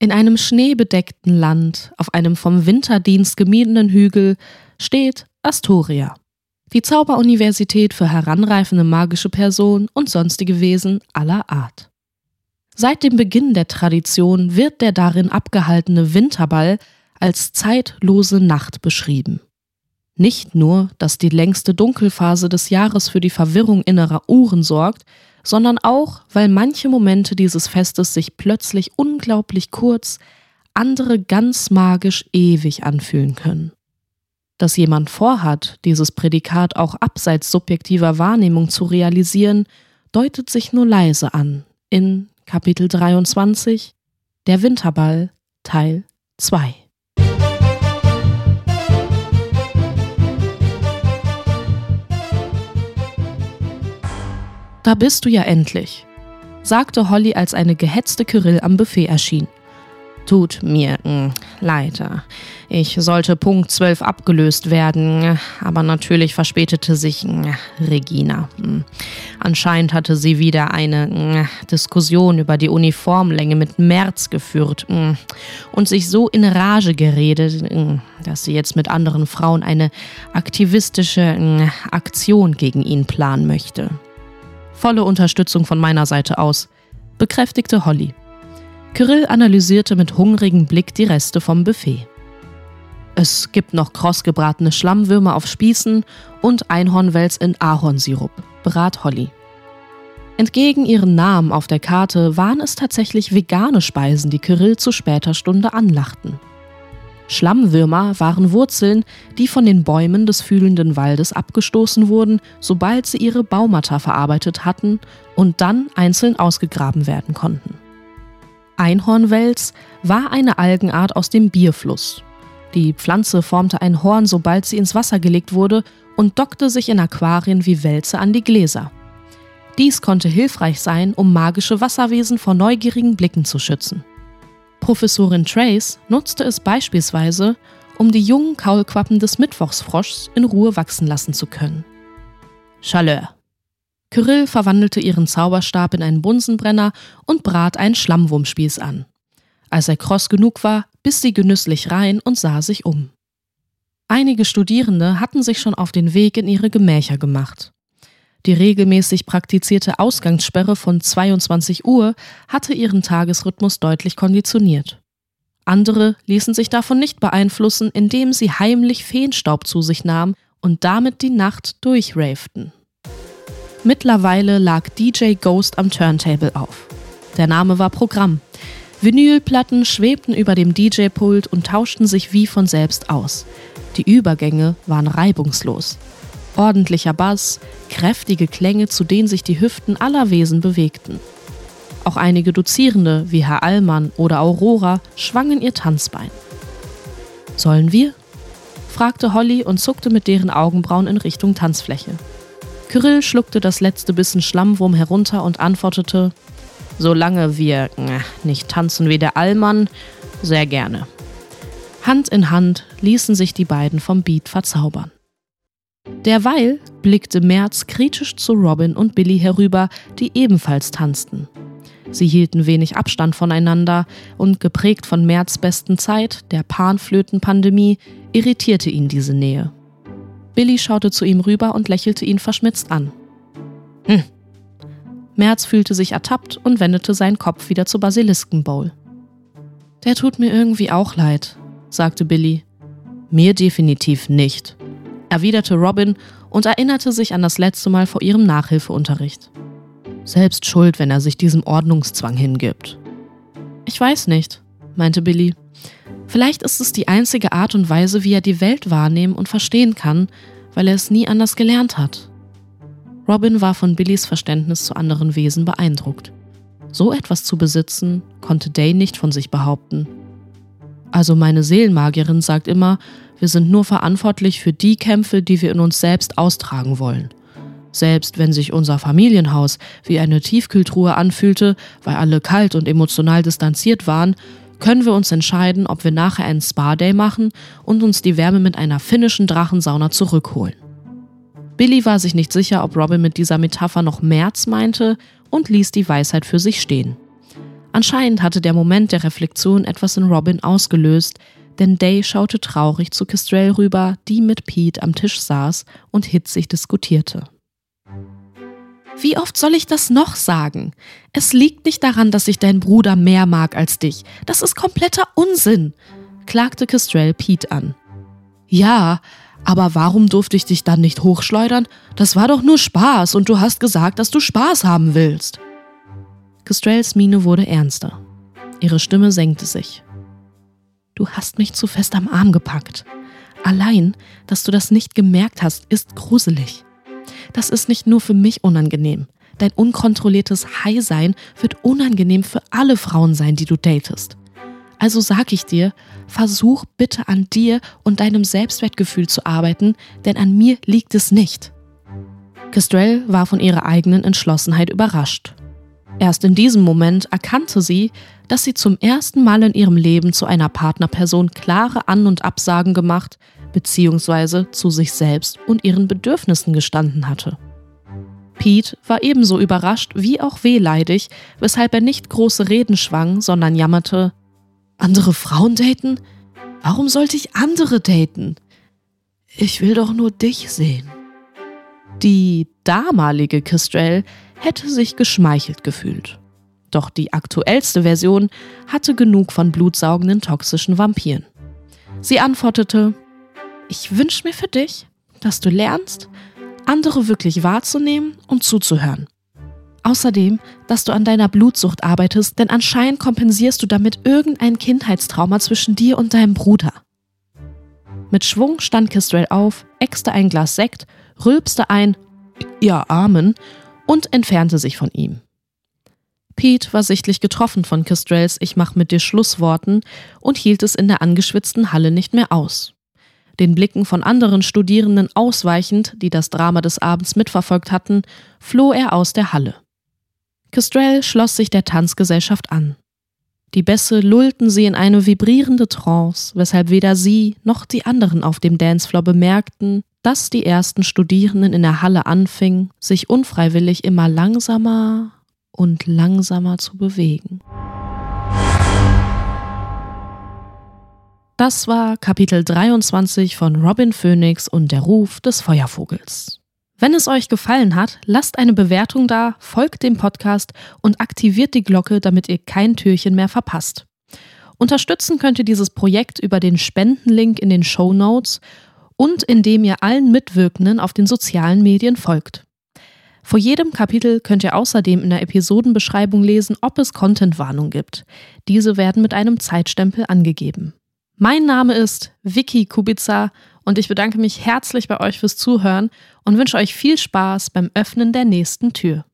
In einem schneebedeckten Land, auf einem vom Winterdienst gemiedenen Hügel, steht Astoria, die Zauberuniversität für heranreifende magische Personen und sonstige Wesen aller Art. Seit dem Beginn der Tradition wird der darin abgehaltene Winterball als zeitlose Nacht beschrieben. Nicht nur, dass die längste Dunkelphase des Jahres für die Verwirrung innerer Uhren sorgt, sondern auch, weil manche Momente dieses Festes sich plötzlich unglaublich kurz, andere ganz magisch ewig anfühlen können. Dass jemand vorhat, dieses Prädikat auch abseits subjektiver Wahrnehmung zu realisieren, deutet sich nur leise an in Kapitel 23 Der Winterball Teil 2. Da bist du ja endlich, sagte Holly, als eine gehetzte Kyrill am Buffet erschien. Tut mir mh, hm, leid. Ich sollte Punkt 12 abgelöst werden, aber natürlich verspätete sich hm, Regina. Hm. Anscheinend hatte sie wieder eine Diskussion über die Uniformlänge mit Merz geführt und sich so in Rage geredet, dass sie jetzt mit anderen Frauen eine aktivistische Aktion gegen ihn planen möchte. Volle Unterstützung von meiner Seite aus, bekräftigte Holly. Kyrill analysierte mit hungrigem Blick die Reste vom Buffet. Es gibt noch krossgebratene Schlammwürmer auf Spießen und Einhornwels in Ahornsirup, berat Holly. Entgegen ihren Namen auf der Karte waren es tatsächlich vegane Speisen, die Kyrill zu später Stunde anlachten. Schlammwürmer waren Wurzeln, die von den Bäumen des fühlenden Waldes abgestoßen wurden, sobald sie ihre Baumata verarbeitet hatten und dann einzeln ausgegraben werden konnten. Einhornwels war eine Algenart aus dem Bierfluss. Die Pflanze formte ein Horn, sobald sie ins Wasser gelegt wurde und dockte sich in Aquarien wie Wälze an die Gläser. Dies konnte hilfreich sein, um magische Wasserwesen vor neugierigen Blicken zu schützen. Professorin Trace nutzte es beispielsweise, um die jungen Kaulquappen des Mittwochsfroschs in Ruhe wachsen lassen zu können. Chaleur. Kyrill verwandelte ihren Zauberstab in einen Bunsenbrenner und brat einen Schlammwurmspieß an. Als er kross genug war, biss sie genüsslich rein und sah sich um. Einige Studierende hatten sich schon auf den Weg in ihre Gemächer gemacht. Die regelmäßig praktizierte Ausgangssperre von 22 Uhr hatte ihren Tagesrhythmus deutlich konditioniert. Andere ließen sich davon nicht beeinflussen, indem sie heimlich Feenstaub zu sich nahmen und damit die Nacht durchravten. Mittlerweile lag DJ Ghost am Turntable auf. Der Name war Programm. Vinylplatten schwebten über dem DJ-Pult und tauschten sich wie von selbst aus. Die Übergänge waren reibungslos ordentlicher Bass, kräftige Klänge, zu denen sich die Hüften aller Wesen bewegten. Auch einige Dozierende, wie Herr Allmann oder Aurora, schwangen ihr Tanzbein. Sollen wir? fragte Holly und zuckte mit deren Augenbrauen in Richtung Tanzfläche. Kyrill schluckte das letzte Bissen Schlammwurm herunter und antwortete: Solange wir nicht tanzen wie der Allmann, sehr gerne. Hand in Hand ließen sich die beiden vom Beat verzaubern. Derweil blickte Merz kritisch zu Robin und Billy herüber, die ebenfalls tanzten. Sie hielten wenig Abstand voneinander und geprägt von Merz besten Zeit, der Panflötenpandemie, irritierte ihn diese Nähe. Billy schaute zu ihm rüber und lächelte ihn verschmitzt an. Hm. Merz fühlte sich ertappt und wendete seinen Kopf wieder zur Basiliskenbowl. Der tut mir irgendwie auch leid, sagte Billy. Mir definitiv nicht, erwiderte Robin und erinnerte sich an das letzte Mal vor ihrem Nachhilfeunterricht. Selbst schuld, wenn er sich diesem Ordnungszwang hingibt. Ich weiß nicht, meinte Billy. Vielleicht ist es die einzige Art und Weise, wie er die Welt wahrnehmen und verstehen kann, weil er es nie anders gelernt hat. Robin war von Billys Verständnis zu anderen Wesen beeindruckt. So etwas zu besitzen, konnte Day nicht von sich behaupten. Also meine Seelenmagierin sagt immer, wir sind nur verantwortlich für die Kämpfe, die wir in uns selbst austragen wollen. Selbst wenn sich unser Familienhaus wie eine Tiefkühltruhe anfühlte, weil alle kalt und emotional distanziert waren, können wir uns entscheiden, ob wir nachher einen Spa-Day machen und uns die Wärme mit einer finnischen Drachensauna zurückholen. Billy war sich nicht sicher, ob Robin mit dieser Metapher noch März meinte und ließ die Weisheit für sich stehen. Anscheinend hatte der Moment der Reflexion etwas in Robin ausgelöst, denn Day schaute traurig zu Kestrel rüber, die mit Pete am Tisch saß und hitzig diskutierte. Wie oft soll ich das noch sagen? Es liegt nicht daran, dass ich deinen Bruder mehr mag als dich. Das ist kompletter Unsinn, klagte Kestrel Pete an. Ja, aber warum durfte ich dich dann nicht hochschleudern? Das war doch nur Spaß und du hast gesagt, dass du Spaß haben willst. Kestrels Miene wurde ernster. Ihre Stimme senkte sich. Du hast mich zu fest am Arm gepackt. Allein, dass du das nicht gemerkt hast, ist gruselig. Das ist nicht nur für mich unangenehm. Dein unkontrolliertes High-Sein wird unangenehm für alle Frauen sein, die du datest. Also sag ich dir, versuch bitte an dir und deinem Selbstwertgefühl zu arbeiten, denn an mir liegt es nicht. Kestrel war von ihrer eigenen Entschlossenheit überrascht. Erst in diesem Moment erkannte sie, dass sie zum ersten Mal in ihrem Leben zu einer Partnerperson klare An- und Absagen gemacht bzw. zu sich selbst und ihren Bedürfnissen gestanden hatte. Pete war ebenso überrascht wie auch wehleidig, weshalb er nicht große Reden schwang, sondern jammerte: Andere Frauen daten? Warum sollte ich andere daten? Ich will doch nur dich sehen. Die damalige Kistrell hätte sich geschmeichelt gefühlt. Doch die aktuellste Version hatte genug von blutsaugenden toxischen Vampiren. Sie antwortete, ich wünsche mir für dich, dass du lernst, andere wirklich wahrzunehmen und zuzuhören. Außerdem, dass du an deiner Blutsucht arbeitest, denn anscheinend kompensierst du damit irgendein Kindheitstrauma zwischen dir und deinem Bruder. Mit Schwung stand Kistrell auf, äxte ein Glas Sekt, rülpste ein Ja, Amen und entfernte sich von ihm. Pete war sichtlich getroffen von Kestrels Ich mach mit dir Schlussworten und hielt es in der angeschwitzten Halle nicht mehr aus. Den Blicken von anderen Studierenden ausweichend, die das Drama des Abends mitverfolgt hatten, floh er aus der Halle. Kestrel schloss sich der Tanzgesellschaft an. Die Bässe lullten sie in eine vibrierende Trance, weshalb weder sie noch die anderen auf dem Dancefloor bemerkten, dass die ersten Studierenden in der Halle anfingen, sich unfreiwillig immer langsamer und langsamer zu bewegen. Das war Kapitel 23 von Robin Phoenix und der Ruf des Feuervogels. Wenn es euch gefallen hat, lasst eine Bewertung da, folgt dem Podcast und aktiviert die Glocke, damit ihr kein Türchen mehr verpasst. Unterstützen könnt ihr dieses Projekt über den Spendenlink in den Show Notes und indem ihr allen Mitwirkenden auf den sozialen Medien folgt. Vor jedem Kapitel könnt ihr außerdem in der Episodenbeschreibung lesen, ob es Contentwarnung gibt. Diese werden mit einem Zeitstempel angegeben. Mein Name ist Vicky Kubica und ich bedanke mich herzlich bei euch fürs Zuhören und wünsche euch viel Spaß beim Öffnen der nächsten Tür.